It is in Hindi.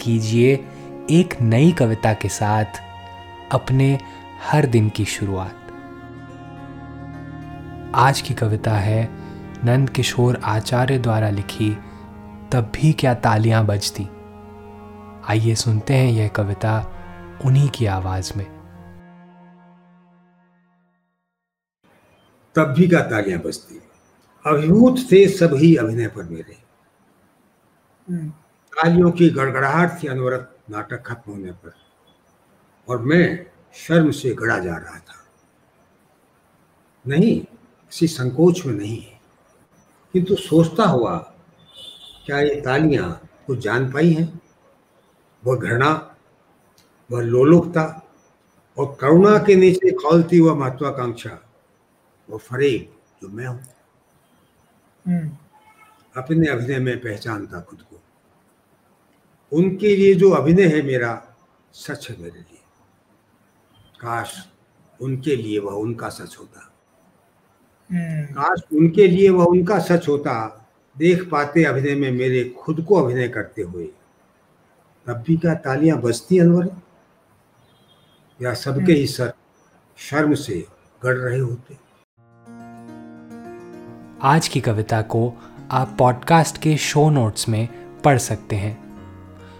कीजिए एक नई कविता के साथ अपने हर दिन की शुरुआत। आज की कविता है नंद किशोर आचार्य द्वारा लिखी तब भी क्या तालियाँ बजती? आइए सुनते हैं यह कविता उन्हीं की आवाज़ में। तब भी का तालियाँ बजती? अभिभूत थे सभी अभिनय पर मेरे। हम्म। तालियों की गड़गड़ाहट थी अनवरत नाटक खत्म होने पर और मैं शर्म से गड़ा जा रहा था। नहीं किसी संकोच में नहीं किंतु सोचता हुआ क्या ये तालियाँ कुछ जान पाई हैं? वह घृणा वह लोलुपता और करुणा के नीचे खोलती हुआ महत्वाकांक्षा वो फरेब जो मैं हूँ। हम्म। अपने अभिनय में पहचानता खुद को। उनके लिए जो अभिनय है मेरा सच है मेरे लिए। काश उनके लिए वह उनका सच होता। हम्म। काश उनके लिए वह उनका सच होता देख पाते अभिनय में मेरे खुद को अभिनय करते हुए। तब भी क्या तालियाँ बजती अनवर या सबके ही सर शर्म से गड़ रहे होते? आज की कविता को आप पॉडकास्ट के शो नोट्स में पढ़ सकते हैं।